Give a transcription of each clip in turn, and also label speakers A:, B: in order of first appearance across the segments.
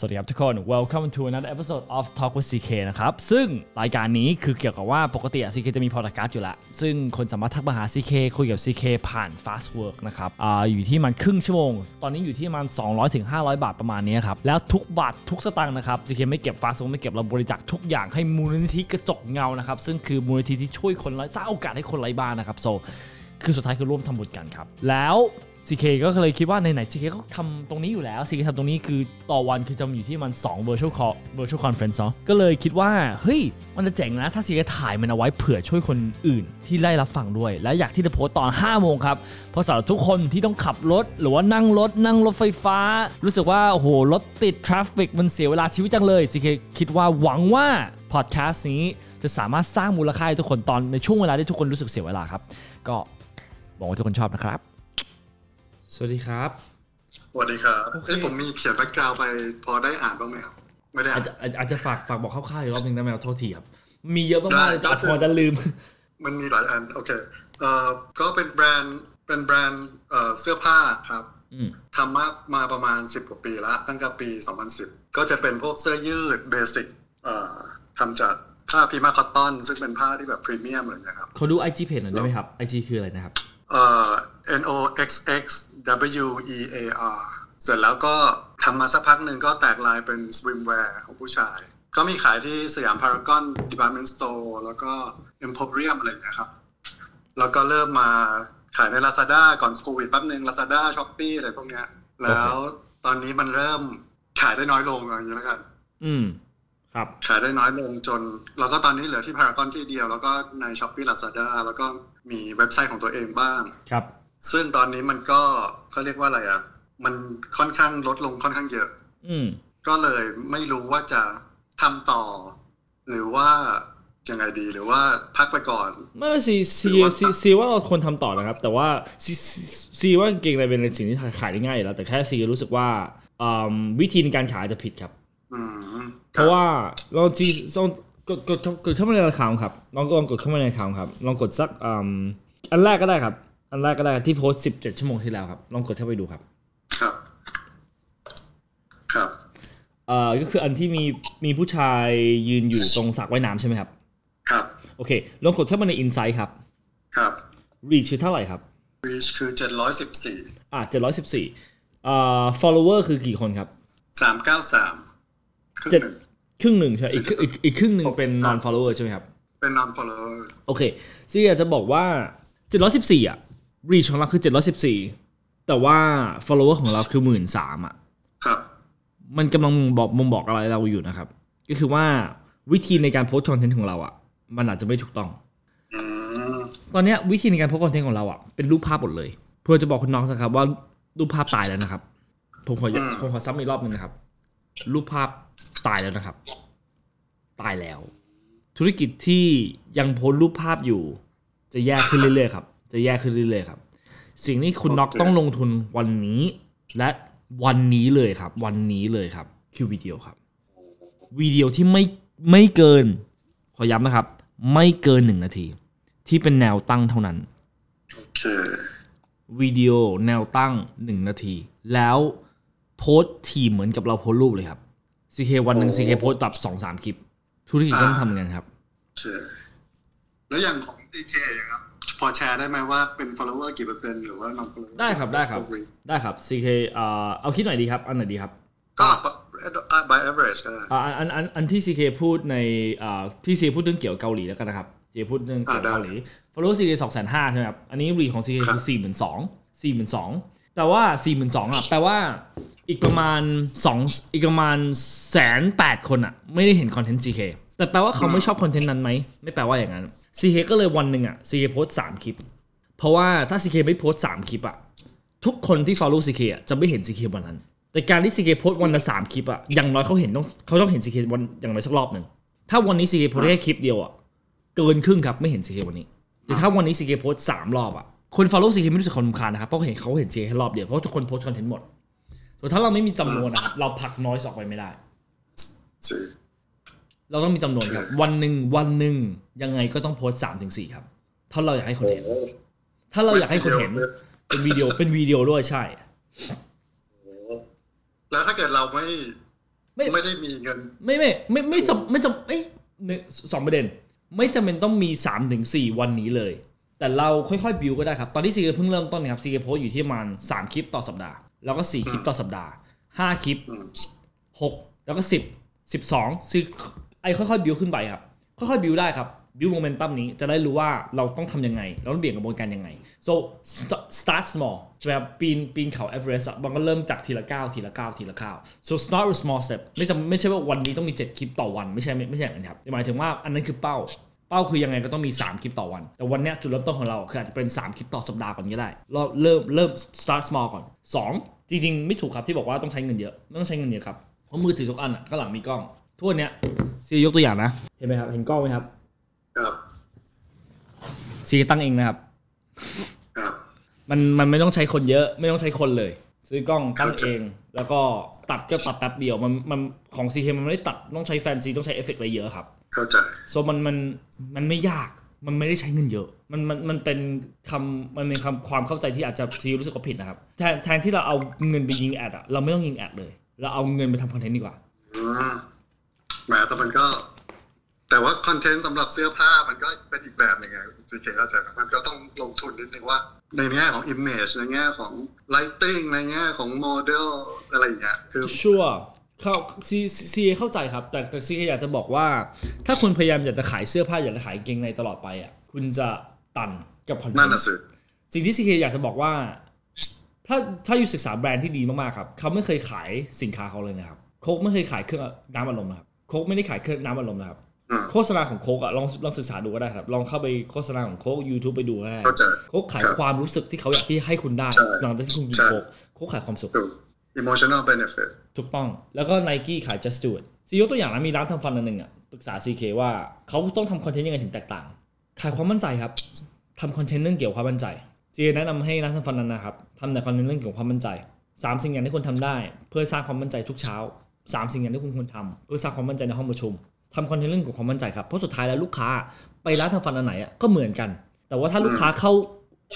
A: สวัสดีครับทุกคน welcome to another episode of Talk with CK นะครับ ซึ่งรายการนี้คือเกี่ยวกับว่าปกติอะ CK จะมีพอดแคสต์อยู่ล้วซึ่งคนสามารถทักมาหา CK คุยกับ CK ผ่าน Fast Work นะครับออยู่ที่มันครึ่งชั่วโมง ตอนนี้อยู่ที่มัน 200ถึง500บาทประมาณนี้ครับ แล้วทุกบาททุกสตางค์นะครับ CK ไม่เก็บ Fast Work ไม่เก็บเราบริจาคทุกอย่างให้มูลนิธิกระจกเงานะครับ ซึ่งคือมูลนิธิที่ช่วยคนไร้สร้างโอกาสให้คนไร้บ้านนะครับ so คือสุดท้ายคือร่วมทำบุญกันครับ แล้ว CK ก็เลยคิดว่าไหนๆ CK ก็ทำตรงนี้อยู่แล้ว CK ทำตรงนี้คือต่อวันคือจะอยู่ที่มัน 2 virtual call virtual conference เนาะก็เลยคิดว่า เฮ้ย มันจะเจ๋งนะ ถ้า CK ถ่ายมันเอาไว้เผื่อช่วยคนอื่นที่ได้รับฟังด้วย และอยากที่จะโพสต์ตอน 5 โมงครับ เพราะสำหรับทุกคนที่ต้องขับรถ หรือว่านั่งรถ นั่งรถไฟฟ้า รู้สึกว่า โอ้โห รถติด traffic มันเสียเวลาชีวิตจังเลย CK คิดว่าหวังว่าพอดแคสต์นี้จะสามารถสร้างมูลค่าให้ทุกคนตอนในช่วงเวลาที่ทุกคนรู้สึกเสียเวลาครับก็หวังว่าทุกคนชอบนะครับ สวัสดีครับ
B: สวัสดีครับ
A: โอเค
B: เอ้ยผมมีเขียน background ไปพอได้อ่านบ้างไหมครับ ไม่ได้
A: อา
B: อ่า
A: จ
B: น
A: จะอาจอาจจะฝากฝากบอกคร่าวๆอีกรอบหนึงได้ไหมครับโทษทีครับ มีเยอะมากๆเลยแต่
B: ได้ได้
A: พอจะลืม
B: มันมีหลายอัน โอเคเอ่อก็เป็นแบรนด์เป็นแบรนด์เอ่อเสื้อผ้าครับ
A: อืม
B: ทำมามาประมาณ 10 กว่าปีแล้วตั้งแต่ปี 2010 ก็จะเป็นพวกเสื้อยืด basic เอ่อทำจากผ้าพีมาคอตตอน ซึ่งเป็นผ้าที่แบบพรีเมียมเลยนะครับ
A: ขอดู IG page หน่อยได้ไหมครับ IG คืออะไรนะครับ
B: เอ่อ N O X X W E A R เสร็จแล้วก็ทำมาสักพักหนึ่งก็แตกลายเป็น swimwear ของผู้ชาย ก็มีขายที่สยามพารากอน Department Store แล้วก็ Emporium อะไรอย่างเงี้ยครับ แล้วก็เริ่มมาขายใน Lazada ก่อนโควิดแป๊บหนึ่ง Lazada Shopee อะไรพวกเนี้ย แล้วตอนนี้มันเริ่มขายได้น้อยลงอย่างนี้แล้วกัน
A: อืม ครับ
B: ขายได้น้อยลงจน แล้วก็ตอนนี้เหลือที่พารากอนที่เดียว แล้วก็ใน Shopee Lazada แล้วก็มีเว็บไซต์ของตัวเองบ้าง
A: ครับ
B: ซึ่งตอนนี้มันก็เขาเรียกว่าอะไรอะ มันค่อนข้างลดลงค่อนข้างเยอะ
A: อืม
B: ก็เลยไม่รู้ว่าจะทำต่อ หรือว่ายังไงดีหรือว่าพักไปก่อน
A: ไม่ซีซี
B: หรือว่า
A: ซีซีว่าเราควรทำต่อนะครับ แต่ว่าซีซีซีว่ากางเกงในเป็นสิ่งที่ขายได้ง่ายอยู่แล้ว แต่แค่ซีรู้สึกว่าอืมวิธีในการขายอาจจะผิดครับ
B: อืม
A: เพราะว่าลองจีลองกดกดกดเข้ามาในราคาครับลองลองกดเข้ามาในราคาครับลองกดสักอืมอันแรกก็ได้ครับ อันแรกก็ได้ที่โพสต์17ชั่วโมงที่แล้วครับ ลองกดเข้าไปดูครับ
B: ครับ ครับ
A: เอ่อก็คืออันที่มีมีผู้ชายยืนอยู่ตรงสระว่ายน้ำใช่ไหมครับ
B: ครับ
A: โอเค ลองกดเข้ามาใน Insight ครับ
B: ครับ
A: reach คือเท่าไหร่ครับ
B: reach คือเจ็ดร้อยสิบสี่
A: อ่า714เอ่อ follower คือกี่คนครับ
B: สามเก้าสามครึ่ง
A: เจ็ด
B: หนึ่ง
A: ครึ่งหนึ่งใช่ไหมอีกครึ่งอีกอีกครึ่งหนึ่งเป็น
B: หกสิบ
A: non follower ใช่ไหมครับ
B: เป็น non follower
A: โอเคซี่อยากจะบอกว่า 714อะ reach ของเราคือ 714 แต่ว่า follower ของเราคือ13,000อะ
B: ครับ
A: มันกำลังบอกมุมบอกอะไรเราอยู่นะครับ ก็คือว่าวิธีในการโพสต์คอนเทนต์ของเราอะ มันอาจจะไม่ถูกต้อง
B: อืม
A: ตอนเนี้ยวิธีในการโพสต์คอนเทนต์ของเราอะเป็นรูปภาพหมดเลย เพื่อจะบอกคุณน็อกนะครับ ว่ารูปภาพตายแล้วนะครับ ผมขอผมขอซ้ำอีกรอบหนึงนะครับ รูปภาพตายแล้วนะครับ ตายแล้ว ธุรกิจที่ยังโพสต์รูปภาพอยู่ จะแย่ขึ้นเรื่อยๆครับ จะแย่ขึ้นเรื่อยๆครับ สิ่งที่คุณน็อกต้องลงทุนวันนี้ และวันนี้เลยครับ วันนี้เลยครับคือวิดีโอครับวิดีโอที่ไม่ไม่เกิน ขอย้ำนะครับ ไม่เกินหนึ่งนาที ที่เป็นแนวตั้งเท่านั้น
B: โอเค
A: วิดีโอแนวตั้ง1นาที แล้วโพสต์ทีเหมือนกับเราโพสต์รูปเลยครับ CK วันหนึ่ง
B: โอ้
A: CK โพสต์แบบสองสามคลิป ธุรกิจก็ต้องทำเหมือนกันครับ
B: โอเคแล้วอย่างของ CK ครับ พอแชร์ได้ไหมว่าเป็น follower กี่เปอร์เซ็นต์หรือว่า non follower
A: ได้ครับได้ครับได้ครับ CK เอ่อเอาคิดหน่อยดีครับ อันไหนดีครับ
B: ก็ by average ก็ได้
A: อ่าอันอันอันอันที่ CK พูดในอ่าที่ CK พูดเรื่องเกี่ยวกับเกาหลีแล้วกันนะครับ CK พูดเรื่องเกี่ยวกับเกาหลี follow CK สองแสนห้าใช่ไหมครับอันนี้รีของ CK คือสี่หมื่นสองสี่หมื่นสองแต่ว่าสี่หมื่นสองอะแปลว่าอีกประมาณสองอีกประมาณแสนแปดคนอะ ไม่ได้เห็นคอนเทนต์ CK แต่แปลว่าเขาไม่ชอบคอนเทนต์นั้นไหมไม่แปลว่าอย่างนั้น CK ก็เลยวันหนึ่งอะ CK โพสสามคลิป เพราะว่าถ้า CK ไม่โพสสามคลิปอะทุกคนที่ follow CK อะจะไม่เห็น CK วันนั้น แต่การที่ CK โพสวันละสามคลิปอะอย่างน้อยเขาเห็นต้องเขาต้องเห็น CK วันอย่างน้อยสักรอบหนึ่งถ้าวันนี้ CK โพสแค่คลิปเดียวอะเกินครึ่งครับไม่เห็น CK วันนี้ แต่ถ้าวันนี้ CK โพสสามรอบอะคน follow CK ไม่รู้สึกคนรำคาญนะครับเพราะเห็นเขาเห็น CK แค่รอบเดียวเพราะทุกคนโพสคอนเทนต์หมดแต่ถ้าเราไม่มีจำนวนนะเราผลักน้อยออกไปไม่ได้ เราต้องมีจำนวนครับ วันหนึ่งวันหนึ่งยังไงก็ต้องโพสต์สามถึงสี่ครับ ถ้าเราอยากให้คนเห็น ถ้าเราอยากให้คนเห็น เป็นวิดีโอเป็นวิดีโอด้วยใช่
B: แล้วถ้าเกิดเราไม่
A: ไม่
B: ไม่ได้มีเงิน
A: ไม่ไม่ไม่ไม่จำไม่จำเอ้ยหนึ่งสองประเด็น ไม่จำเป็นต้องมี3าถึงสวันนี้เลย แต่เราค่อยๆบิวก็ได้ครับ ตอนที่ซีเเพิ่งเริ่มต้นนะครับซีเโพสอยู่ที่ประมาณ3คลิปต่อสัปดาห์ แล้วก็4คลิปต่อสัปดาห์5คลิป
B: อืม
A: 6แล้วก็10 12ซี ไอ้ค่อยๆบิวขึ้นไปครับ ค่อยๆ build ได้ครับ build momentum นี้จะได้รู้ว่าเราต้องทำยังไง เราต้องเบี่ยงกระบวนการยังไง so start small ใช่ไหมครับปีนปีนเขาเอเวอเรสต์มันก็เริ่มจากทีละก้าวทีละก้าวทีละก้าว so start with small step ไม่จำไม่ใช่ว่าวันนี้ต้องมี 7 คลิปต่อวันไม่ใช่ไม่ไม่ใช่อย่างนั้นครับหมายถึงว่าอันนั้นคือเป้าเป้าคือยังไงก็ต้องมี 3 คลิปต่อวัน แต่วันนี้จุดเริ่มต้นของเราคืออาจจะเป็น 3 คลิปต่อสัปดาห์ก่อนก็ได้เราเริ่มเริ่ม start small ก่อน 2 จริงๆ ไม่ถูกครับที่บอกว่าต้องใช้เงินเยอะ ไม่ต้องใช้เงินเยอะครับ เพราะมือถือทุกอันก็หลังมีกล้อง ทุกวันเนี้ยซียกตัวอย่างนะ เห็นไหมครับ เห็นกล้องไหมครับ
B: ครับ
A: ซีตั้งเองนะครับ
B: ครับ
A: มันมันไม่ต้องใช้คนเยอะ ไม่ต้องใช้คนเลย ซื้อกล้องตั้งเอง แล้วก็ตัดก็ตัดแป๊บเดียวมันมันของ CK มันไม่ได้ตัดต้องใช้แฟนซีต้องใช้เอฟเฟกต์อะไรเยอะครับ
B: เข้าใจ
A: โซมันมันมันไม่ยากมันไม่ได้ใช้เงินเยอะ มันมันมันเป็นคำมันเป็นคำความเข้าใจที่อาจจะซีรู้สึกว่าผิดนะครับแทนแทนที่เราเอาเงินไปยิง ad อะเราไม่ต้องยิง ad เลย เราเอาเงินไปทำคอนเทนต์ดีกว่า
B: อืม แหมแต่มันก็ แต่ว่าคอนเทนต์สำหรับเสื้อผ้ามันก็เป็นอีกแบบหนึ่งไงซีเคเข้าใจไหมมันก็ต้องลงทุนนิดนึงว่า ในแง่ของ Image ในแง่ของ Lighting ในแง่ของโมเดลอะไรอย่างเงี้ยคือ
A: sure เข้าซีซีเข้าใจครับ แต่แต่ซีอยากจะบอกว่า ถ้าคุณพยายามอยากจะขายเสื้อผ้าอยากจะขายกางเกงในตลอดไปอะคุณจะตันกับคอนเท
B: นั่
A: น
B: นน่ะ
A: ต์
B: สิ
A: สิ่งที่ซีเคอยากจะบอกว่า ถ้าถ้าอยู่ศึกษาแบรนด์ที่ดีมากๆครับ เขาไม่เคยขายสินค้าเขาเลยนะครับโค้กไม่เคยขายเครื่องน้ำอัดลมนะครับ โค้กไม่ได้ขายเครื่องน้ำอัดลมนะครับ
B: อืม
A: โฆษณาของโค้กอะลองลองศึกษาดูก็ได้ครับ ลองเข้าไปโฆษณาของโค้ก YouTube ไปดูก็ได้
B: เข้าใจ
A: โค้กขาย
B: ครับ
A: ความรู้สึกที่เขาอยากที่ให้คุณได้
B: ใช่
A: หลังจากที่คุณกิน
B: ใช่
A: โค้กโค้กขายความสุข
B: ถูก emotional benefit
A: ถูกต้อง แล้วก็ Nike ขาย Just Do It ซียกตัวอย่างนะมีร้านทำฟันอันหนึ่งอะปรึกษา CK ว่าเขาต้องทำคอนเทนต์ยังไงถึงแตกต่าง ขายความมั่นใจครับทำคอนเทนต์เรื่องเกี่ยวกับความมั่นใจ CK แนะนำให้ร้านทำฟันนั้นนะครับทำแต่คอนเทนต์เรื่องเกี่ยวกับความมั่นใจสามสิ่งอย่างที่คุณทำได้ เพื่อสร้างความมั่นใจทุกเช้า สามสิ่งอย่างที่คุณควรทำเพื่อสร้างความมั่นใจในห้องประชุมทำคอนเทนต์เรื่องเกี่ยวกับความมั่นใจครับเพราะสุดท้ายแล้วลูกค้าไปร้านทำฟันอันไหนอะก็เหมือนกัน แต่ว่าถ้าลูกค้าเข้า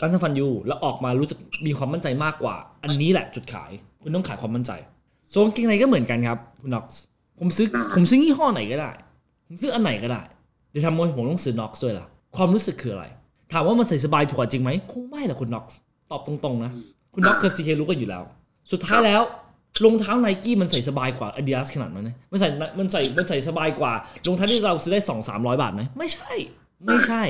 A: ร้านทำฟันอยู่แล้วออกมารู้สึกมีความมั่นใจมากกว่า อันนี้แหละจุดขาย คุณต้องขายความมั่นใจ so กางเกงในก็เหมือนกันครับคุณน็อกซ์ผมซื้อผมซื้อยี่ห้อไหนก็ได้ ผมซื้ออันไหนก็ได้เดี๋ยวทำไมผมต้องซื้อน็อกซ์ด้วยล่ะความรู้สึกคืออะไร ถามว่ามันใส่สบายสุดจริงไหมคงไม่หรอกคุณน็อกซ์ตอบตรงๆนะคุณน็อกซ์กับซีเครู้กันอยู่แล้ว สุดท้ายแล้ว รองเท้าไนกี้มันใส่สบายกว่า Adidas ขนาดนั้นไหมมันใส่มันใส่มันใส่สบายกว่ารองเท้าที่เราซื้อได้สองสามร้อยบาทไหมไม่ใช่ ไม่ใช่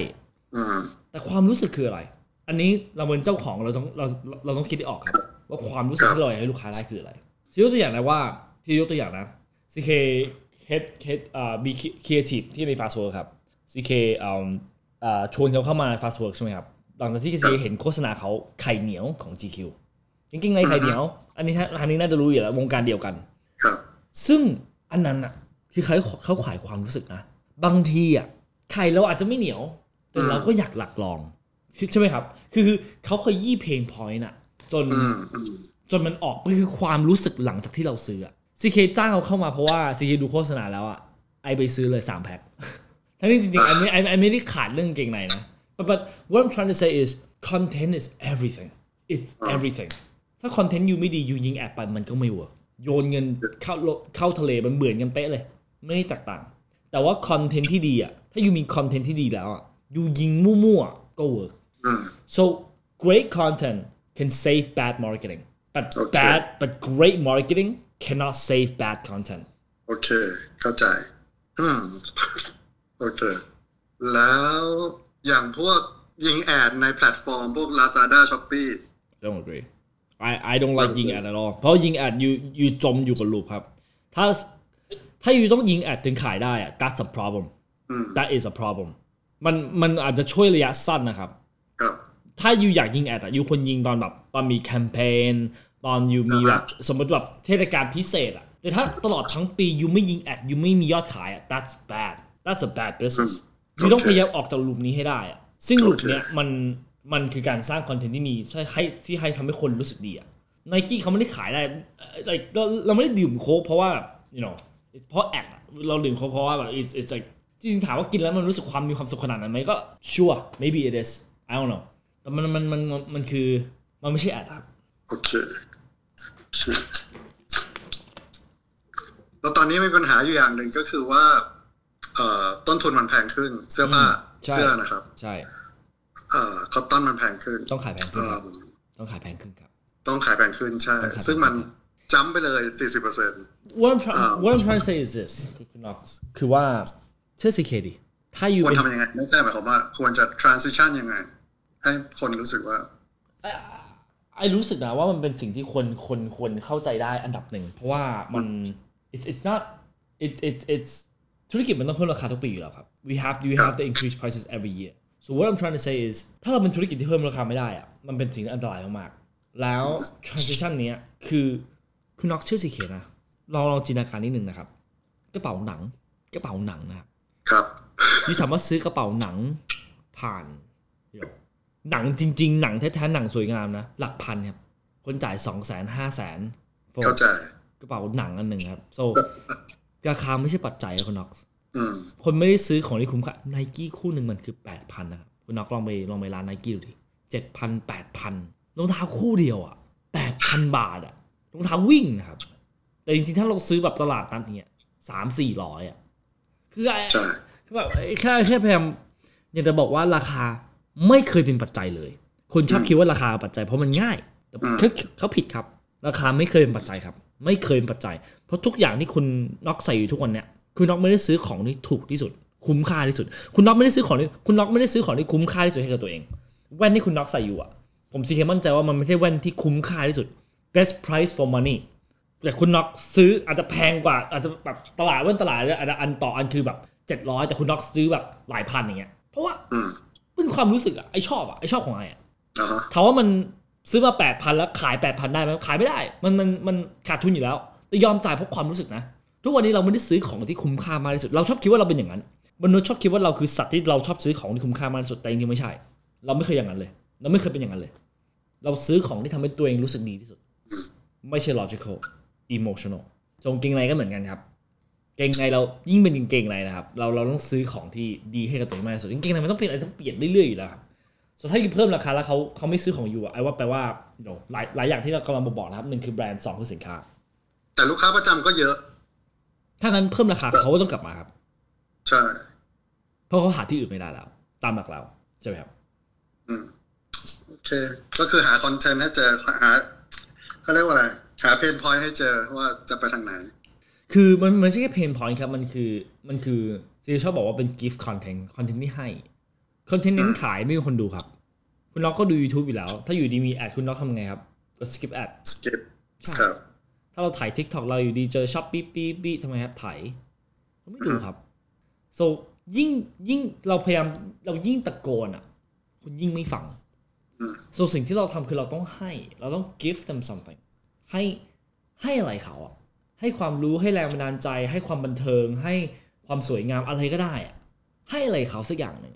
B: อืม
A: แต่ความรู้สึกคืออะไร อันนี้เราเป็นเจ้าของเราต้องเราเราต้องคิดให้ออกครับ ว่าความรู้สึกที่เราอยากให้ลูกค้าได้คืออะไรที่ยกตัวอย่างนะว่าที่ยกตัวอย่างนะ CK head head อ่า be creative ที่ใน fast work ครับ CK อ่าอ่าชวนเขาเข้ามา fast work ใช่ไหมครับหลังจากที่ CK เห็นโฆษณาเขาไข่เหนียวของ GQ จริงๆในไข่เหนียว อันนี้ท่านอันนี้น่าจะรู้อยู่แล้ววงการเดียวกัน
B: ครับ
A: ซึ่งอันนั้นอะ คือเขาเขาขายความรู้สึกนะบางทีอะไข่เราอาจจะไม่เหนียว แต่เราก็อยากหลักลองใช่ไหมครับ คือคือเขาเคยยี่เพลงพอยต์น่ะ จน
B: อืมอืม
A: จนมันออกมันคือความรู้สึกหลังจากที่เราซื้ออะซีเคจ้างเขาเข้ามาเพราะว่าซีเคดูโฆษณาแล้วอะไอไปซื้อเลย3แพ็คทั้งที่จริงๆไอไม่ไอไอไม่ได้ขาดเรื่องเกงในนะ but but what I'm trying to say is content is everything it's everything ถ้าคอนเทนต์ you ไม่ดี you ยิง ad ไปมันก็ไม่ work โยนเงินเข้าเข้าทะเลมันเหมือนกันเป๊ะเลย ไม่ได้แตกต่าง แต่ว่าคอนเทนต์ที่ดีอะถ้า you มีคอนเทนต์ที่ดีแล้วอะ you ยิงมั่วๆก็ work
B: อืม
A: So great content can save bad marketing, but
B: Okay.
A: bad but great marketing cannot save bad content.
B: โอเค เข้าใจอืมโอเค แล้วอย่างพวกยิง ad ในแพลตฟอร์มพวก Lazada Shopee
A: I don't agree. I I don't like ยิง ad at all เพราะยิง ad you you จมอยู่กับ loop ครับ ถ้าถ้า you ต้องยิง ad ถึงขายได้อะ that's a problem
B: อืม
A: that is a problem มันมันอาจจะช่วยระยะสั้นนะครับ
B: ครับ
A: ถ้า you อยากยิง ad อะ you ควรยิงตอนแบบตอนมีแคมเปญตอน you มีแบบสมมติแบบเทศกาลพิเศษอะแต่ถ้าตลอดทั้งปี you ไม่ยิง ad you ไม่มียอดขายอะ that's bad that's a bad business ยูต้องพยายามออกจากลูปนี้ให้ได้อะซึ่งลูปเนี้ยมัน มันคือการสร้างคอนเทนต์ที่มีใช่ให้ที่ให้ทำให้คนรู้สึกดีอะไนกี้เขาไม่ได้ขายได้เอ่อ like เราเราไม่ได้ดื่มโค้กเพราะว่าแบบ you know it's เพราะแอดอะเราดื่มโค้กเพราะว่าแบบ it's it's like จริงๆถามว่ากินแล้วมันรู้สึกความมีความสุขขนาดนั้นไหมก็ sure maybe it is I don't know แต่มันมันมันมันมันคือมันไม่ใช่แอดครับ
B: โอเคโอเคแล้วตอนนี้มีปัญหาอยู่อย่างหนึ่งก็คือว่าเอ่อต้นทุนมันแพงขึ้นเสื้อผ้า
A: อืมใช่
B: เสื้อนะครับ
A: ใช่
B: เอ่อ คอตตอนมันแพงขึ้น
A: ต้องขายแพงขึ้น
B: เอ่
A: ค
B: อ
A: รับต้องขายแพงขึ้นครับ
B: ต้องขายแพงขึ้นใช่
A: ต้องขายแพงขึ้น
B: ซึ่งมันจัมป์ไปเลย 40เปอร์เซ็นต์
A: what I'm trying
B: อ่า
A: what I'm trying to say is this คือคุณ Knox คือว่าเชื่อ CK ดิถ้าอยู่
B: ควร
A: เป็น
B: ทำยังไงไม่ใช่หมายความว่าควรจะ transition ยังไง ให้คนรู้สึกว่า
A: ไอรู้สึกนะว่ามันเป็นสิ่งที่คนคนคนเข้าใจได้อันดับหนึ่ง เพราะว่ามัน it's it's not it's it's it's ธุรกิจมันต้องเพิ่มราคาทุกปีอยู่แล้วครับ we have we have to increase prices every year so what I'm trying to say is ถ้าเราเป็นธุรกิจที่เพิ่มราคาไม่ได้อะมันเป็นสิ่งที่อันตรายมากๆแล้ว transition เนี้ยคือคุณน็อกชื่อสีเขียนนะลองลองจินตนาการนิดนึงนะครับกระเป๋าหนังกระเป๋าหนังนะครับ
B: ครับ
A: ยูสามารถซื้อกระเป๋าหนังผ่านเดี๋ยวหนังจริง ๆ หนังแท้ๆหนังสวยงามนะหลักพันครับ คนจ่ายสองแสนห้าแสน
B: เข้าใจ
A: กระเป๋าหนังอันหนึ่งครับ so ราคาไม่ใช่ปัจจัยครับคุณน็อกซ์
B: อืม
A: คนไม่ได้ซื้อของที่คุ้มค่าไนกี้คู่หนึ่งมันคือแปดพันนะครับคุณน็อกลองไปลองไปร้านไนกี้ดูดิเจ็ดพันแปดพันรองเท้าคู่เดียวอะแปดพันบาทอะรองเท้าวิ่งนะครับ แต่จริงๆ ถ้าเราซื้อแบบตลาดนัดเนี่ยสามสี่ร้อยอะ คือไอ้
B: ใช่
A: คือแบบแค่แค่พยายามอยากจะบอกว่าราคาไม่เคยเป็นปัจจัยเลย คนชอบคิดว่าราคาปัจจัย เพราะมันง่าย แต่เขาเขาผิดครับ ราคาไม่เคยเป็นปัจจัยครับ ไม่เคยเป็นปัจจัย เพราะทุกอย่างที่คุณน็อกใส่อยู่ทุกวันเนี้ย คุณน็อกไม่ได้ซื้อของที่ถูกที่สุด คุ้มค่าที่สุด คุณน็อกไม่ได้ซื้อของที่คุณน็อกไม่ได้ซื้อของที่คุ้มค่าที่สุดให้กับตัวเอง แว่นที่คุณน็อกใส่อยู่อะ ผมซีเคมั่นใจว่ามันไม่ใช่แว่นที่คุ้มค่าที่สุด best price for money แต่คุณน็อกซื้ออาจจะแพงกว่า อาจจะแบบตลาดแว่นตลาดอาจจะอันต่ออันคือแบบเจ็ดร้อยแต่คุณน็อกซื้อแบบหลายพันอย่างเงี้ย เพราะว่า
B: อืม
A: เป็นความรู้สึกอะไอชอบอะไอชอบของไออะ
B: อ่าฮะ
A: ถามว่ามันซื้อมาแปดพันแล้วขายแปดพันได้ไหมขายไม่ได้ มันมันมันขาดทุนอยู่แล้วแต่ยอมจ่ายเพราะความรู้สึกนะ ทุกวันนี้เราไม่ได้ซื้อของที่คุ้มค่ามากที่สุด เราชอบคิดว่าเราเป็นอย่างนั้น มนุษย์ชอบคิดว่าเราคือสัตว์ที่เราชอบซื้อของที่คุ้มค่ามากที่สุดแต่จริงๆไม่ใช่ เราไม่เคยอย่างนั้นเลย เราไม่เคยเป็นอย่างนั้นเลย เราซื้อของที่ทำให้ตัวเองรู้สึกดีที่สุด ไม่ใช่ logical emotional จงเกงในก็เหมือนกันครับ เกงในเรายิ่งเป็นเกงในนะครับ เราเราต้องซื้อของที่ดีให้กับตัวเองมากที่สุดกางเกงในมันต้องเปลี่ยนอะไรต้องเปลี่ยนเรื่อยๆอยู่แล้วครับส่วนถ้าอยู่เพิ่มราคาแล้วเขาเขาไม่ซื้อของอยู่อะไอ้ว่าแปลว่าหลายหลายอย่างที่เรากำลังบอกนะครับหนึ่งคือแบรนด์สองคือสินค้า
B: แต่ลูกค้าประจำก็เยอะ
A: ถ้างั้นเพิ่มราคาเขาก็ต้องกลับมาครับ
B: ใช่
A: เพราะเขาหาที่อื่นไม่ได้แล้ว ตามหลักเราใช่ไหมครับ
B: อืม โอเค ก็คือหาคอนเทนต์ให้เจอหาเขาเรียกว่าอะไร หา pain point ให้เจอว่าจะไปทางไหน
A: คือมันมันไม่ใช่แค่ pain point ครับ มันคือมันคือ CK ชอบบอกว่าเป็น gift content คอนเทนต์ที่ให้คอนเทนต์เน้นขายไม่มีคนดูครับ คุณน็อกก็ดู YouTube อยู่แล้ว ถ้าอยู่ดีมี ad คุณน็อกทำไงครับ ก็ skip ad
B: skip
A: ใช่
B: ครับ
A: ถ้าเราไถ TikTok เราอยู่ดีเจอ Shopee ปี้ปี้ทำไงครับไถเราไม่ดูครับ so ยิ่งยิ่งเราพยายามเรายิ่งตะโกนอะคุณยิ่งไม่ฟัง
B: อืม
A: so สิ่งที่เราทำคือเราต้องให้ เราต้อง give them something ให้ให้อะไรเขาอะให้ความรู้ให้แรงบันดาลใจ ให้ความบันเทิง ให้ความสวยงามอะไรก็ได้อะให้อะไรเขาสักอย่างหนึ่ง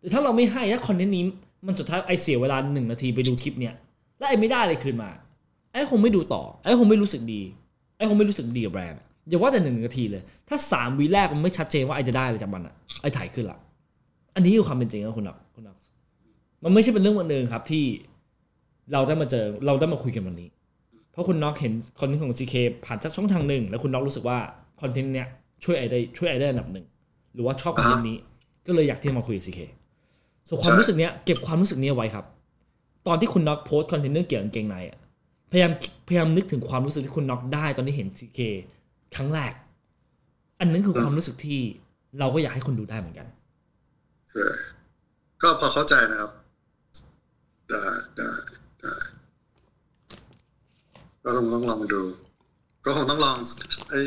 A: แต่ถ้าเราไม่ให้ถ้าคอนเทนต์นี้มันสุดท้ายไอเสียเวลาหนึ่งนาทีไปดูคลิปเนี้ยแล้วไอไม่ได้เลยคืนมา ไอ้คงไม่ดูต่อ ไอ้คงไม่รู้สึกดี ไอ้คงไม่รู้สึกดีกับแบรนด์อย่าว่าแต่หนึ่งนาทีเลย ถ้าสามวิแรกมันไม่ชัดเจนว่า I จะได้อะไรจากมันอะ I ไถขึ้นละอันนี้คือความเป็นจริงครับคุณน็อกคุณน็อกมันไม่ใช่เป็นเรื่องบังเอิญครับที่เราได้มาเจอเราได้มาคุยกันวันนี้ เพราะคุณน็อกเห็นคอนเทนต์ของ CK ผ่านจากช่องทางหนึ่ง แล้วคุณน็อกรู้สึกว่าคอนเทนต์เนี้ยช่วย I ได้ช่วย I ได้อันดับหนึ่ง หรือว่าชอบคอนเทนต์นี้ ก็เลยอยากที่จะมาคุยกับ CK ส่วนความรู้สึกเนี้ยเก็บความรู้สึกนี้ไว้ครับ ตอนที่คุณน็อกโพสต์คอนเทนต์เรื่องเกี่ยวกับกางเกงในอะ พยายามพยายามนึกถึงความรู้สึกที่คุณน็อกได้ตอนที่เห็น CK ครั้งแรก อันนั้นคือความรู้สึกที่เราก็อยากให้คนดูได้เหมือนกัน
B: เออก็พอเข้าใจนะครับได้ได้ได้ก็คงต้องลองดู ก็คงต้องลองไอ้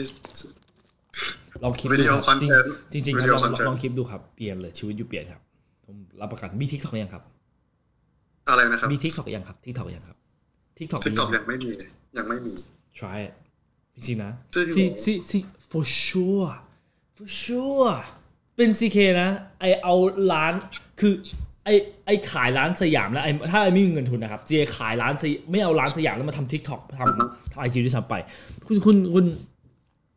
A: ลองคลิป
B: วิดีโอ
A: ดู
B: คอนเทนต์
A: จริงจริงๆค
B: วิ
A: รับ
B: ดีโอ
A: ลอง
B: คอนเทนต์
A: ลองคลิปดูครับเปลี่ยนเลยชีวิตอยู่เปลี่ยนครับผมรับประกันมีทิกทอกยังครับ
B: อะไรนะครับ
A: มีทิกทอกยังครับทิกทอกยังครับ ทิกทอก
B: ทิกตอกยังไม่มียังไม่มี
A: try it จริงๆนะ
B: จริงเหรอ
A: ซีซีซี for sure for sure เป็น CK นะ ไอเอาร้านคือไอไอขายร้านสยามแล้วไอถ้าไอไม่มีเงินทุนนะครับเจขายร้านสยไม่เอาร้านสยามแล้วมาทำ TikTok ทำทำไอจีด้วยซ้ำไป คุณคุณคุณ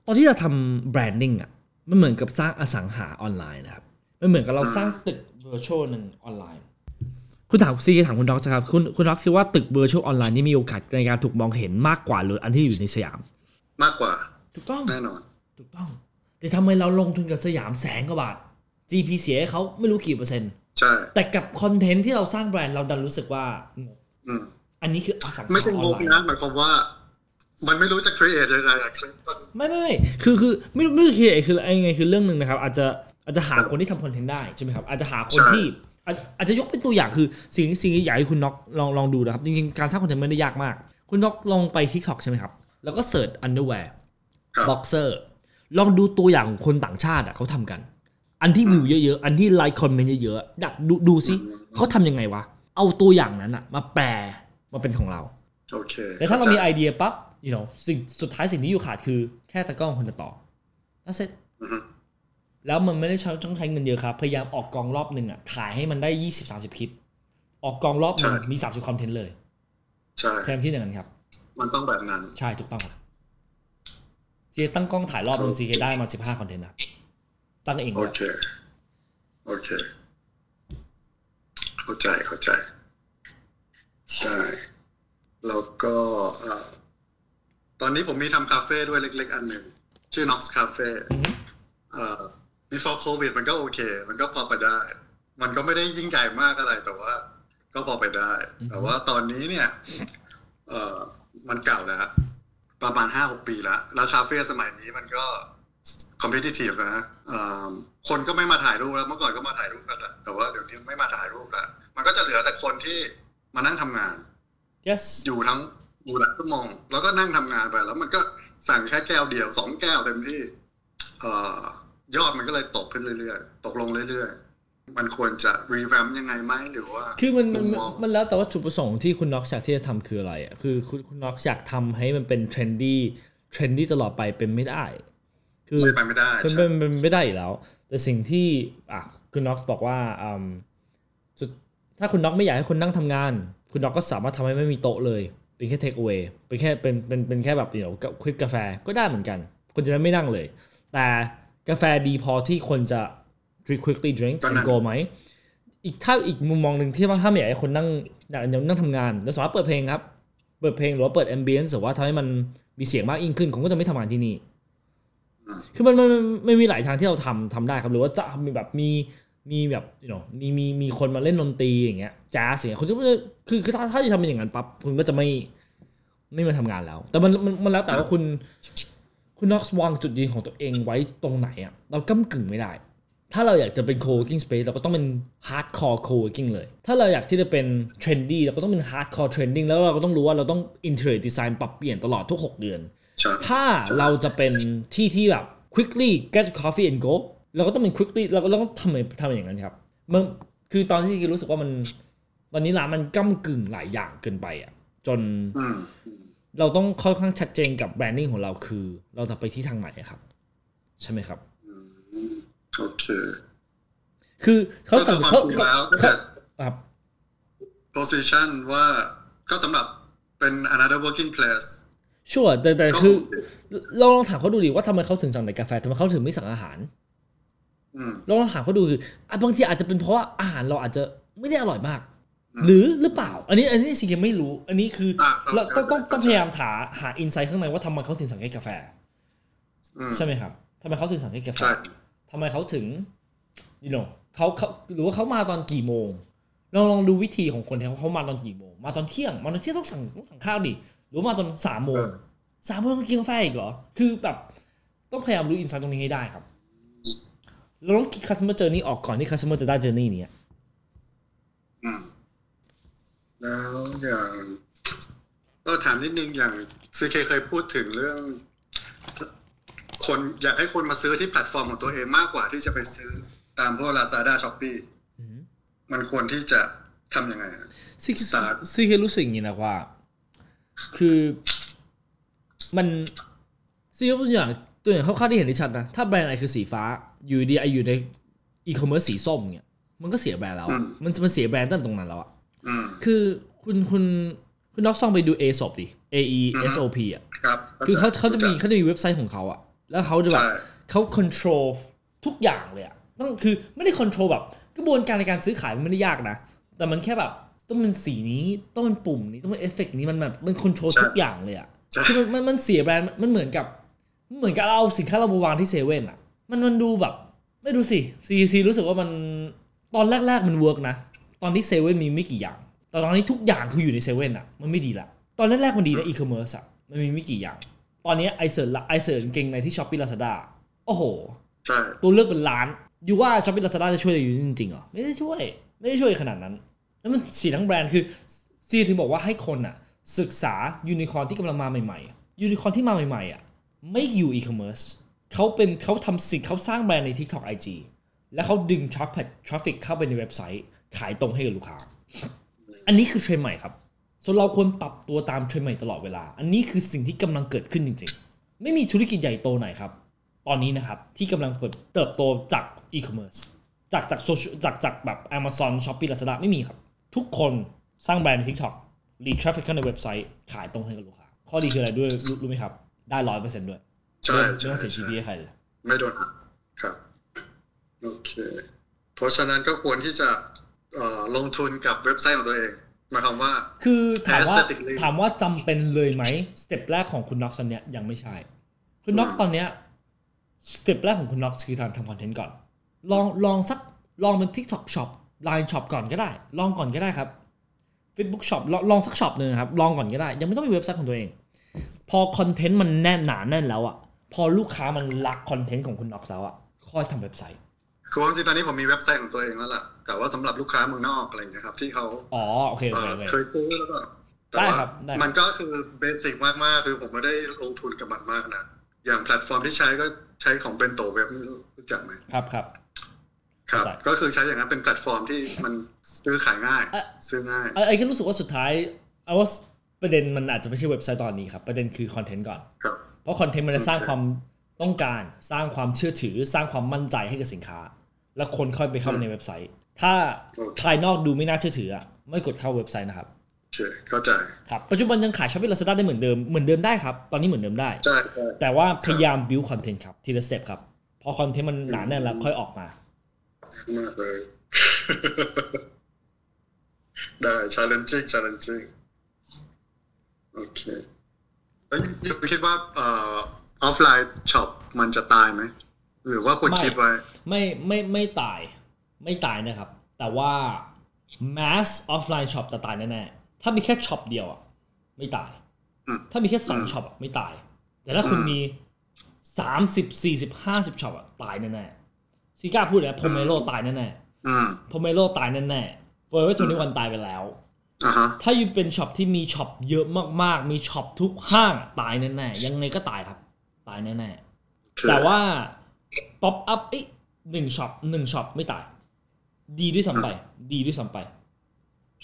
A: ตอนที่เราทำแบรนดิ้งอะมันเหมือนกับสร้างอสังหาออนไลน์นะครับ มันเหมือนกับเราสร้างตึก virtual หนึ่งออนไลน์ คุณถาม CK ถามคุณน็อกครับคุณคุณน็อกคิดว่าตึก virtual ออนไลน์นี่มีโอกาสในการถูกมองเห็นมากกว่าหรืออันที่อยู่ในสยาม
B: มากกว่า
A: ถูกต้อง
B: แน่นอน
A: ถูกต้อง แต่ทำไมเราลงทุนกับสยามแสนกว่าบาท GP เสียให้เขาไม่รู้กี่เปอร์เซ็นต์
B: ใช่
A: แต่กับคอนเทนต์ที่เราสร้างแบรนด์เราดันรู้สึกว่างก
B: อืม
A: อันนี้คืออสังหา
B: ไม่ใช่
A: องอน
B: ก
A: ไลน์
B: นะหมายความว่ามันไม่รู้จะ create ยังไงอะคลิปมัน
A: ไม่ไม่ไม่คือคือไม่ไม่คือคือไอ้ไงคือเรื่องหนึ่งนะครับ อาจจะอาจจะหาคนที่ทำคอนเทนต์ได้ใช่ไหมครับอาจจะหาคนที่ อาจอาจจะยกเป็นตัวอย่างคือสิ่งสิ่งที่อยากให้คุณน็อกลองลองดูนะครับ จริงๆ การสร้างคอนเทนต์ไม่ได้ยากมาก คุณน็อกลองไป TikTok ใช่ไหมครับ แล้วก็ search underwear
B: ครับ
A: boxer ลองดูตัวอย่างของคนต่างชาติอะเขาทำกัน อันที่วิวเยอะๆ อันที่ไลค์คอมเมนต์เยอะๆดักดูดูซิเขาทำยังไงวะ เอาตัวอย่างนั้นอะ มาแปลมาเป็นของเรา
B: โอเค
A: แล้วถ้าเรามีไอเดียปั๊บ you know สิ่งสุดท้ายสิ่งที่อยู่ขาดคือแค่ตะกล้องคนจะต่อ that's it
B: อือฮึ
A: แล้วมันไม่ได้ใช้ต้องใช้เงินเยอะครับ พยายามออกกองรอบหนึ่งอะ ถ่ายให้มันได้20 30คลิป ออกกองรอบหนึ่งมี30คอนเทนต์เลย
B: ใช่
A: พยายามที่อย่างนั้นครับ
B: มันต้องแบบนั้น
A: ใช่ถูกต้องครับเจตั้งกล้องถ่ายรอบหนึ่งซีเคได้มา15คอนเทนต์นะตั้งเอง
B: โอ
A: ด้วย
B: เคโอเค เข้าใจเข้าใจ ใช่ แล้วก็เอ่อตอนนี้ผมมีทำคาเฟ่ด้วยเล็ก ๆ อันหนึ่ง ชื่อ Nox Cafe
A: อือฮึ
B: เอ่อ before covid มันก็โอเค มันก็พอไปได้ มันก็ไม่ได้ยิ่งใหญ่มากอะไรแต่ว่า ก็พอไปได้ แต่ว่าตอนนี้เนี่ย เอ่อมันเก่าแล้ว ประมาณห้าหกปีแล้ว แล้วคาเฟ่สมัยนี้มันก็ competitive นะเอ่อคนก็ไม่มาถ่ายรูปแล้ว เมื่อก่อนก็มาถ่ายรูปกันแหละแต่ว่าเดี๋ยวนี้ไม่มาถ่ายรูปแล้ว มันก็จะเหลือแต่คนที่มานั่งทำงาน
A: yes
B: อยู่ทั้งอยู่หลายชั่วโมงแล้วก็นั่งทำงานไป แล้วมันก็สั่งแค่แก้วเดียวสองแก้วเต็มที่ เอ่อ ยอดมันก็เลยตกขึ้นเรื่อยๆ ตกลงเรื่อยๆ มันควรจะรีแวมยังไงไหมหรือว่า
A: คือมันมัน
B: มุม
A: มัน
B: มอง
A: มันแล้วแต่ว่าจุดประสงค์ที่คุณน็อกอยากที่จะทำคืออะไรอะคือคุณคุณน็อกอยากทำให้มันเป็นเทรนดี้เทรนดี้ตลอดไปเป็นไม่ได้ คือ
B: เลยไปไม่ได้
A: เป็น
B: ใช่
A: เป็นเป็นไม่ได้อยู่แล้ว แต่สิ่งที่อะคุณน็อกบอกว่าอืมสุดถ้าคุณน็อกไม่อยากให้คนนั่งทำงาน คุณน็อกก็สามารถทำให้ไม่มีโต๊ะเลยเป็นแค่เทค a อ a y เป็นแค่เป็นเป็นเป็นแค่แบบเดี๋ยวควิกกาแฟก็ได้เหมือนกันคนจะได้ไม่นั่งเลย แต่ กาแฟดีพอที่คนจะ drink quickly drink
B: ก็
A: and
B: นั่ง
A: go ไหมอีกถ้าอีกมุมมองหนึ่งที่ว่าถ้าไม่อยากให้คนนั่งนั่งนั่งทำงานเราสามารถเปิดเพลงครับ เปิดเพลงหรือว่าเปิด ambience หรือว่าทำให้มันมีเสียงมากยิ่งขึ้นผมก็จะไม่ทำงานที่นี่
B: อืม
A: คือมันมันมันไม่มีหลายทางที่เราทำทำได้ครับหรือว่าจะมีแบบมีมีแบบ you know มีมีมีคนมาเล่นดนตรีอย่างเงี้ยแจ๊สอย่างเงี้ยคุณจะไม่คือคือถ้าถ้าจะทำเป็นอย่างนั้นปั๊บคุณก็จะไม่ไม่มาทำงานแล้ว แต่มันมันมันแล้วแต่ว่าคุณ คุณน็อกวางจุดยืนของตัวเองไว้ตรงไหนอะเราก้ากึ่งไม่ได้ ถ้าเราอยากจะเป็น co-working space เราก็ต้องเป็น hardcore co-working เลย ถ้าเราอยากที่จะเป็น trendy เราก็ต้องเป็น hardcore trending แล้วเราก็ต้องรู้ว่าเราต้อง interior design ปรับเปลี่ยนตลอดทุก 6 เดือน
B: ใช่
A: ถ้าเราจะเป็นที่ที่แบบ quickly get coffee and go เราก็ต้องเป็น quickly เราก็ต้องทำทำอย่างนั้นครับมันคือตอนที่รู้สึกว่ามัน ตอนนี้ร้านมันก้ากึ่งหลายอย่างเกินไปอะจน
B: อืม
A: เราต้องค่อนข้างชัดเจนกับแบรนดิ้งของเราคือ เราจะไปที่ทางไหนอะครับ ใช่ไหมครับ
B: อืมโอเค
A: คือเขา
B: ก็
A: สั่ง
B: คือค
A: เขา
B: วามจริงแล้ว
A: เขา
B: ถ้า
A: ครับ
B: position ว่าก็สำหรับเป็น another working place
A: ชัวร์แต่แต่
B: ก็
A: คือเราลองถามเขาดูดิว่าทำไมเขาถึงสั่งแต่กาแฟทำไมเขาถึงไม่สั่งอาหาร
B: อืม
A: ลองถามเขาดูคืออะบางทีอาจจะเป็นเพราะว่าอาหารเราอาจจะไม่ได้อร่อยมาก
B: อืม
A: หรือหรือเปล่า อันนี้อันนี้ซีเคไม่รู้ อันนี้คือ
B: อะ
A: เราต้องต้อง
B: เข้าใจ
A: ต้องพยายามหาหาอินไซต์ข้างในว่าทำไมเขาถึงสั่งแค่กาแฟ
B: อืม
A: ใช่ไหมครับทำไมเขาถึงสั่งแค่กาแฟ
B: ใช่
A: ทำไมเขาถึง you know เขาเขาหรือว่าเขามาตอนกี่โมงลองลองดูวิธีของคนที่เขาเขามาตอนกี่โมง มาตอนเที่ยง มาตอนเที่ยงต้องสั่งต้องสั่งข้าวดิ หรือว่ามาตอนสามโมงสามโมงต้องกินกาแฟอีกเหรอ คือแบบต้องพยายามรู้อินไซต์ตรงนี้ให้ได้ครับ เราต้องคิด customer journey ออกก่อนที่ customer จะได้ journey เนี้ย
B: อืม แล้วอย่างก็ถามนิดนึงอย่าง CK เคยพูดถึงเรื่อง คนอยากให้คนมาซื้อที่แพลตฟอร์มของตัวเองมากกว่าที่จะไปซื้อตามพวก Lazada Shopee
A: อืม
B: มันควรที่จะทำยังไงอะ
A: ซีเค
B: Start
A: CK รู้สึกอย่างนี้นะว่า คือมัน CK ตัวอย่างตัวอย่างคร่าวๆที่เห็นได้ชัดนะ ถ้าแบรนด์อะไรคือสีฟ้า อยู่ดี I อยู่ในอีคอมเมิร์ซสีส้มเนี่ยมันก็เสียแบรนด์แล้วอะ
B: อืม
A: มันมันเสียแบรนด์ตั้งแต่ตรงนั้นแล้วอะ
B: อืม
A: คือคุณคุณคุณน็อกซองไปดู A s o p ดิ A E S O P อะ
B: ครับ
A: คือเขาเขาจะมี
B: เข้าใจ
A: เขาจะมีเว็บไซต์ของเขาอะแล้วเขาจะแบบ
B: ใช่
A: เขา control ทุกอย่างเลยอะต้องคือไม่ได้ control แบบกระบวนการในการซื้อขายมันไม่ได้ยากนะ แต่มันแค่แบบ ต้องเป็นสีนี้ต้องเป็นปุ่มนี้ต้องเป็นเอฟเฟกต์นี้มันแบบมัน control ทุกอย่างเลยอะ
B: ใช่
A: คือมันมันมันเสียแบรนด์มันเหมือนกับ เหมือนกับเราเอาสินค้าเรามาวางที่เซเว่นอะ มันมันดูแบบ ไม่รู้สิ CEC รู้สึกว่ามันตอนแรก ๆ มัน work นะ ตอนที่เซเว่นมีไม่กี่อย่าง แต่ตอนนี้ทุกอย่างคืออยู่ในเซเว่นอะ มันไม่ดีละ ตอนแรกๆมันดีนะอีคอมเมิร์ซอะ มันมีไม่กี่อย่าง ตอนนี้ I search ละ I search กางเกงในที่ Shopee Lazada โอ้โห
B: ใช่
A: ตัวเลือกเป็นล้าน อยู่ว่า Shopee Lazada จะช่วยอะไรอยู่จริงๆเหรอ ไม่ได้ช่วย ไม่ได้ช่วยขนาดนั้น แล้วมันเสียทั้งแบรนด์คือ CK ถึงบอกว่าให้คนอะ ศึกษายูนิคอร์นที่กำลังมาใหม่ๆ ยูนิคอร์นที่มาใหม่ๆอะไม่อยู่อีคอมเมิร์ซเขาเป็นเขาทำสิ่งเขาสร้างแบรนด์ใน TikTok IG แล้วเขาดึง traffic traffic เข้าไปในเว็บไซต์ ขายตรงให้กับลูกค้า อันนี้คือเทรนด์ใหม่ครับส่วนเราควรปรับตัวตามเทรนด์ใหม่ตลอดเวลา อันนี้คือสิ่งที่กำลังเกิดขึ้นจริง ๆ ไม่มีธุรกิจใหญ่โตไหนครับ ตอนนี้นะครับที่กำลังเปิดเติบโตจากอีคอมเมิร์ซจากจากโซเชียลจากจากแบบ Amazon Shopee Lazada ไม่มีครับ ทุกคนสร้างแบรนด์ใน TikTok รีทราฟฟิกเข้าในเว็บไซต์ขายตรงให้กับลูกค้า ข้อดีคืออะไรด้วยรู้รู้ไหมครับ ได้ร้อยเปอร์เซ็นต์ด้วย
B: ใช่
A: ไม่
B: ใช่
A: ต้องเสีย
B: ใช่
A: GP ให้ใครเลย
B: ไม่โดนหักครับ โอเค เพราะฉะนั้นก็ควรที่จะเอ่อ ลงทุนกับเว็บไซต์ของตัวเองหมายความว่า
A: คือถามว่า
B: Aesthetically
A: ถามว่าจำเป็นเลยไหม step แรกของคุณน็อกตอนเนี้ยยังไม่ใช่ คุณน็อก
B: อืม
A: ตอนเนี้ย step แรกของคุณน็อกคือการทำคอนเทนต์ก่อน ลองลองสักลองเป็น TikTok Shop Line Shop ก่อนก็ได้ ลองก่อนก็ได้ครับ Facebook Shop ลองลองสักช็อปหนึ่งนะครับ ลองก่อนก็ได้ ยังไม่ต้องมีเว็บไซต์ของตัวเอง พอคอนเทนต์มันแน่นหนาแน่นแล้วอะพอลูกค้ามันรักคอนเทนต์ของคุณน็อกแล้วอะค่อยทำเว็บไซต์
B: คือว่าจริงๆตอนนี้ผมมีเว็บไซต์ของตัวเองแล้วล่ะ แต่ว่าสำหรับลูกค้าเมืองนอกอะไรอย่างเงี้ยครับ ที่เขา
A: อ๋อโอเคโอ
B: เอ่
A: เค
B: อ
A: โอเค
B: เคยซื้อแล้วก็แต่
A: ได้
B: ว่า
A: ครับได้ครับ
B: มันก็คือ basic มากๆ คือผมไม่ได้ลงทุนกับมันมากนะ อย่างแพลตฟอร์มที่ใช้ก็ใช้ของเป็นโตเว็บรู้จักไหม
A: ครับครับ
B: ครับ
A: เข้าใจ
B: ก็คือใช้อย่างนั้นเป็นแพลตฟอร์มที่มันซื้อขายง่าย
A: เอ่อ
B: ซื้อง่าย
A: I I แค่รู้สึกว่าสุดท้ายเอาว่าประเด็นมันอาจจะไม่ใช่เว็บไซต์ตอนนี้ครับ ประเด็นคือคอนเทนต์ก่อน
B: ครับ
A: เพราะคอนเทนต์มันจะสร้าง
B: โอเค
A: ความต้องการ สร้างความเชื่อถือ สร้างความมั่นใจให้กับสินค้า แล้วคนค่อยไปเข้าในเว็บไซต์ ถ้าภายนอกดูไม่น่าเชื่อถืออะไม่กดเข้าเว็บไซต์นะครับ
B: โอเคเข้าใจ
A: ครับปัจจุบันยังขายช้อปปี้ลาซาด้าได้เหมือนเดิมเหมือนเดิมได้ครับ ตอนนี้เหมือนเดิมได้
B: ใช่ใช่
A: แต่ว่าพยายาม build content ครับทีละสเต็ปครับ พอคอนเทนต์มันหนาแน่นแล้วค่อยออกมา
B: มากเลยได้ challenging challenging โอเคแล้วคุณคิดว่าเอ่อ offline shop มันจะตายไหม หรือว่าควร
A: ไม่
B: คิดไว้
A: ไม่ไม่ไม่ตาย ไม่ตายนะครับ แต่ว่า mass offline shop จะตายแน่ๆถ้ามีแค่ shop เดียวอะไม่ตาย
B: อืม
A: ถ้ามีแค่สอง
B: อืม
A: shop อะไม่ตาย แต่ถ้าคุณ
B: อืม
A: มีสามสิบสี่สิบห้าสิบ shop อะตายแน่ๆซีเคกล้าพูดเลย Pomelo ตายแน่
B: อืม
A: ๆ Pomelo ตายแน่ๆ Forever 21 ตายไปแล้ว
B: อ่าฮะ
A: ถ้า you เป็น shop ที่มี shop เยอะมากๆ มี shop ทุกห้างอะตายแน่ๆยังไงก็ตายครับ ตายแน่ๆ
B: คือ
A: แต่ว่า pop-up เอ้หนึ่ง shop หนึ่ง shop ไม่ตาย ดีด้วยซ้ำไป ดีด้วยซ้ำไป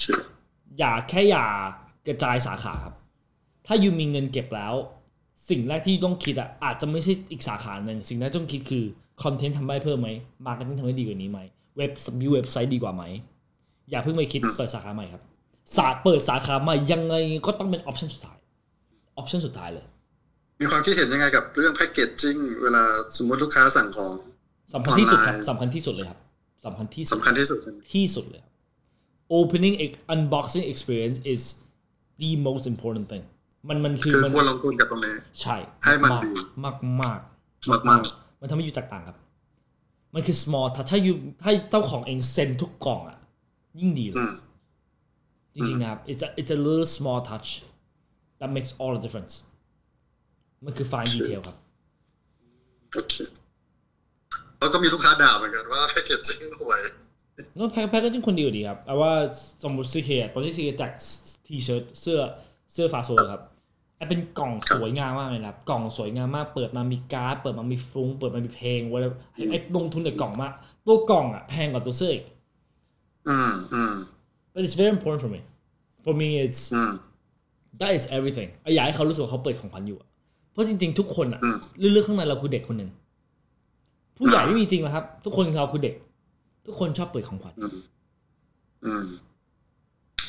B: คือ
A: อย่าแค่อย่ากระจายสาขาครับ ถ้า you มีเงินเก็บแล้ว สิ่งแรกที่ต้องคิดอะอาจจะไม่ใช่อีกสาขาหนึ่ง สิ่งแรกที่ต้องคิดคือคอนเทนต์ทำได้เพิ่มไหม marketing ทำได้ดีกว่านี้ไหมเว็บมีเว็บไซต์ดีกว่าไหม อย่าเพิ่งไปคิดเปิดสาขาใหม่ครับสาเปิดสาขาใหม่ยังไงก็ต้องเป็น option สุดท้าย option สุดท้ายเลย
B: มีความคิดเห็นยังไงกับเรื่อง packaging เวลาสมมติลูกค้าสั่งของ
A: สำคัญที่สุดครับ
B: ออนไลน์
A: สำคัญที่สุดเลยครับสำคัญที่สุด
B: สำคัญที่สุด
A: ที่สุดเลยครับ opening ex- unboxing experience is the most important thing มันมันคือ
B: คือ
A: มัน
B: ควรลงทุนกับตรงนี้
A: ใช่
B: ให้มันดี
A: มากมาก
B: มาก
A: ๆมันทำให้อยู่แตกต่างครับ มันคือ small touch ถ้าอยู่ถ้าเจ้าของเองเซ็นทุกกล่องอะ ยิ่งดีเล
B: อื
A: ย
B: ม
A: จริงๆนะครับ it's a it's a little small touch that makes all the difference มันคือ fine detail ครับ
B: โอเคแล้วก็มีลูกค้าด่าเหมือนกันว่า packaging ห่วย
A: แล้วแพ็ค packaging ควรดีกว่านี้ครับเอาว่าสมมติซีเคตอนที่ซีเคแจก T-shirt เสื้อเสื้อฟาโซครับ I เป็นกล่องสวยงามมากเลยนะครับ กล่องสวยงามมาก เปิดมามีการ์ด เปิดมามีฟรุ้ง เปิดมามีเพลงไว้ I ลงทุนในกล่องมาก ตัวกล่องอะแพงกว่าตัวเสื้ออีก
B: อืมอืม
A: but it's very important for me for me it's
B: อืม
A: that is everything อยากให้เขารู้สึกว่าเขาเปิดของขวัญอยู่อะเพ ราะจริง ๆ ทุกคนอะ
B: อืม
A: ลึกๆข้างในเราคือเด็กคนหนึ่งผู้ใหญ่ไม่มีจริงนะครับ ทุกคนเราคือเด็ก ทุกคนชอบเปิดของขวัญ
B: อืมอืม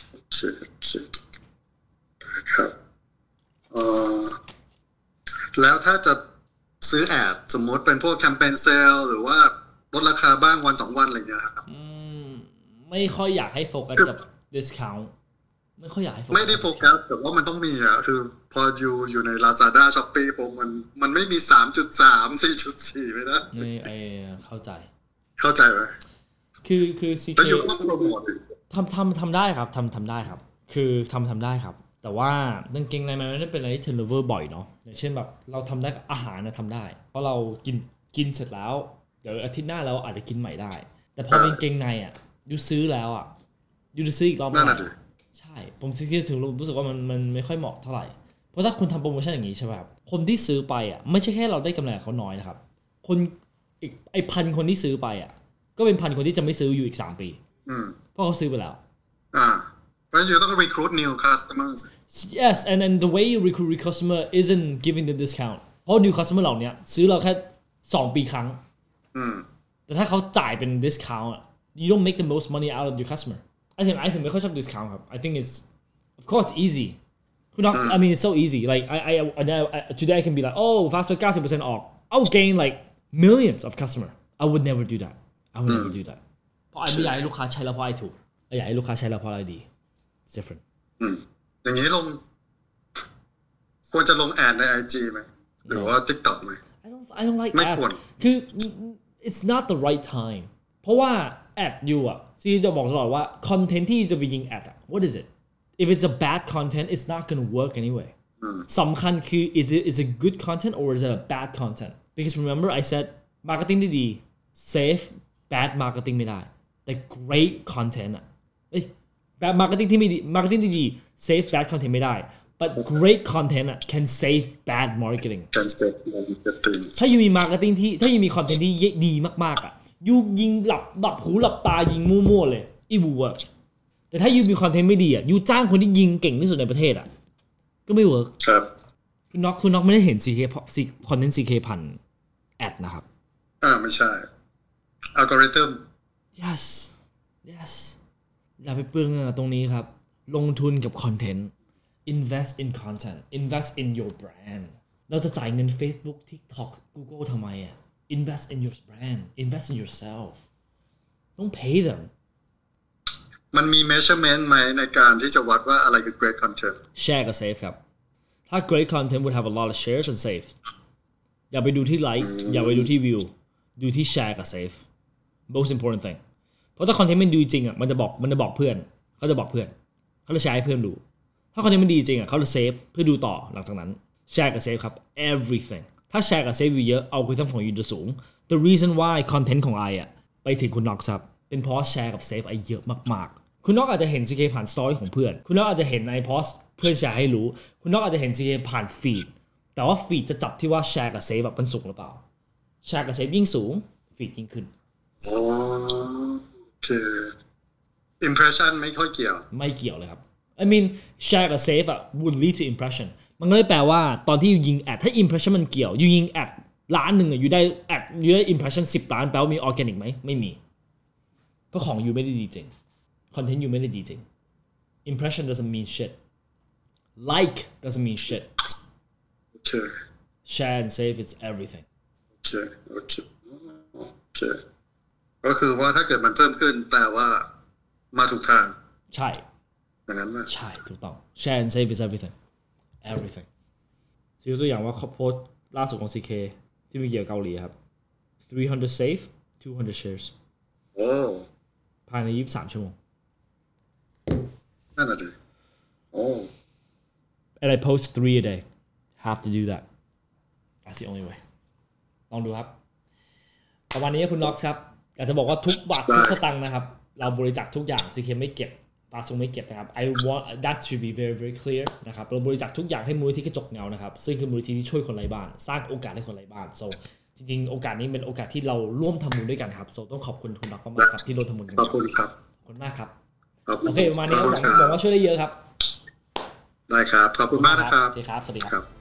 B: โอเคโอเคครับเอ่อแล้วถ้าจะซื้อแอดสมมติเป็นพวกแคมเปญเซลหรือว่าลดราคาบ้างวันสองวันอะไรอย่างเงี้ยครับ
A: อืมไม่ค่อยอยากให้โฟกัสกับ discount ไม่ค่อยอยากให้
B: ไม่ได้โฟกัสแต่ว่ามันต้องมีอะคือพออยู่อยู่ใน Lazada s h o p e e ผมมันมันไม่มี3.3 4.4ไม่ได้
A: ไม่ I เข้าใจ
B: เข้าใจไหม
A: คือคือซี
B: แล้ว
A: เค
B: you ต้องโปรโมทอีก
A: ทำทำทำได้ครับทำทำได้ครับ คือทำทำได้ครับ แต่ว่ากางเกงในมันไม่ได้เป็นอะไรที่ turnover บ่อยเนาะอย่างเช่นแบบเราทำได้กับอาหารนะทำได้ เพราะเรากินกินเสร็จแล้ว เดี๋ยวอาทิตย์หน้าเราอาจจะกินใหม่ได้ แต่พอเป็นกางเกงในอะยูซื้อแล้วอะยูจะซื้ออีกรอบไม่
B: นั่น
A: ได้
B: น่ะดิ
A: ใช่ ผมซีเถึงรู้สึกว่ามันมันไม่ค่อยเหมาะเท่าไหร่ เพราะถ้าคุณทำโปรโมชั่นอย่างนี้ใช่ไหมครับ คนที่ซื้อไปอะไม่ใช่แค่เราได้กำไรกับเขาน้อยนะครับ คนอีกไอพันคนที่ซื้อไปอะ ก็เป็นพันคนที่จะไม่ซื้ออยู่อีก3ปี
B: อืม
A: เพราะเขาซื้อไปแล้ว
B: อ่าเพราะฉะนั้นอยู่ต้อง recruit new customers
A: Yes and and the way you recruit your customer isn't giving them discount เพราะ new customer เหล่านี้ซื้อเราแค่2ปีครั้ง
B: อืม
A: แต่ถ้าเขาจ่ายเป็น discount อะ you don't make the most money out of your customer I think I think ไม่ค่อยชอบ discount ครับ I think it's of course it's easy คุณ not I mean it's so easy like I I, I, I today I can be like oh fast food 90% off I'll gain like millions of customer I would never do that I would never do that เพราะไอ้ไม่อยากให้ลูกค้าใช้แล้วเพราะไอ้ถูกไอ้อยากให้ลูกค้าใช้แล้วเพราะอะไรดี it's different
B: อืม อย่างนี้ลง ควรจะลงแอดใน IG ไหม หรือว่า TikTok ไหม
A: I don't I don't like
B: ไม่
A: ads
B: ควร
A: คือ it's not the right time เพราะว่า ad อยู่อ่ะ ซีจะบอกตลอดว่า content ที่จะไปยิง ad อะ what is it if it's a bad content it's not gonna work anyway สำคัญคือ is it is it good content or is it a bad content because remember I said marketing ที่ดี safe bad marketing ไม่ได้ แต่ great content อะเอ้ย bad marketing ที่ไม่ดี marketing ที่ดี save bad content ไม่ได้ but great content อะ can save bad marketing
B: Can save everything
A: ถ้า you มี marketing ที่ถ้า you มีคอนเทนต์ที่ดีมากๆอะ you ยิงหลับหลับหูหลับตายิงมั่วๆเลย it will work แต่ถ้า you มีคอนเทนต์ไม่ดีอะ you จ้างคนที่ยิงเก่งที่สุดในประเทศอะก็ไม่เวิร์ก
B: ครับ
A: คุณน็อกคุณน็อกไม่ได้เห็น CK คอนเทนต์ CK ผ่าน ad นะครับ
B: อ่าไม่ใช่อัลกอริทึม
A: yes yes อย่าไปเปลืองเงินกับตรงนี้ครับ ลงทุนกับคอนเทนต์ invest in content invest in your brand เราจะจ่ายเงิน Facebook TikTok Google ทำไมอะ invest in your brand invest in yourself don't pay them
B: มันมี measurement ไหมในการที่จะวัดว่าอะไรคือ great content
A: share กับ save ครับ ถ้า great content would have a lot of shares and save อย่าไปดูที่ like อย่าไปดูที่ view ดูที่ share กับ save most important thing เพราะถ้าคอนเทนต์มันดีจริงอะมันจะบอกมันจะบอกเพื่อน เขาจะบอกเพื่อน เขาจะแชร์ให้เพื่อนดู ถ้าคอนเทนต์มันดีจริงอะเขาจะ save เพื่อดูต่อหลังจากนั้นแชร์กับ save ครับ everything ถ้าแชร์กับ save you เยอะเอาคุณทั้งของ you จะสูง the reason why คอนเทนต์ของ I อะไปถึงคุณน็อกครับ เป็นเพราะแชร์กับ save I เยอะมากๆ คุณน็อกอาจจะเห็น CK ผ่านสตอรี่ของเพื่อน คุณน็อกอาจจะเห็น I โพสต์เพื่อนแชร์ให้รู้ คุณน็อกอาจจะเห็น CK ผ่าน feed แต่ว่า feed จะจับที่ว่าแชร์กับ save แบบมันสูงหรือเปล่า แชร์กับ save ยิ่งสูง feed ยิ่งขึ้น
B: อ๋อโอเค impression ไม่ค่อยเกี่ยว
A: ไม่เกี่ยวเลยครับ I mean share กับ save อะ would lead to impression มันก็เลยแปลว่าตอนที่ you ยิง ad ถ้า impression มันเกี่ยว you ยิง ad ล้านหนึ่งอะ you ได้ ad you ได้ impression 10 ล้านแปลว่ามี organic ไหมไม่มี เพราะของ you ไม่ได้ดีจริง content ยูไม่ได้ดีจริง impression doesn't mean shit like doesn't mean shit
B: โอเค
A: share and save it's everything
B: โอเคโอเคโอเคก็คือว่าถ้าเกิดมันเพิ่มขึ้นแปลว่ามาถูกทาง
A: ใช่
B: อย่างนั้นว่า
A: ใช่ ถูกต้อง share and save is everything everything ยกตัวอย่างว่าโพสต์ล่าสุดของ CK ที่มีเกี่ยวกับเกาหลีครับ 300 save 200 shares
B: โอ้
A: ภายใน 23 ชั่วโมง
B: นั่นน่ะดิโอ้
A: and I post three a day have to do that that's the only way ลองดูครับ ประมาณนี้คุณน็อกครับอยากจะบอกว่าทุกบาททุกสตังค์นะครับ เราบริจาคทุกอย่าง CK ไม่เก็บ ปาซุงไม่เก็บนะครับ I want that to be very very clear นะครับเราบริจาคทุกอย่างให้มูลนิธิกระจกเงานะครับ ซึ่งคือมูลนิธิที่ช่วยคนไร้บ้าน สร้างโอกาสให้คนไร้บ้าน so จริงๆ โอกาสนี้เป็นโอกาสที่เราร่วมทำบุญด้วยกันครับ so ต้องขอบคุณคุณน็อกมากๆครับที่ร่วมทำบุญกัน
B: ขอบคุณครับ
A: ขอบคุณมากครับ
B: ขอบคุณ
A: โอเคประมาณนี้ครับหวัง
B: ค
A: หวั
B: รั
A: ง
B: บ
A: ว่าช่วยได้เยอะครับ
B: ได้ครับ ขอบคุณมากนะครับ
A: โอเคครับ สวัสดีครับ
B: ครับ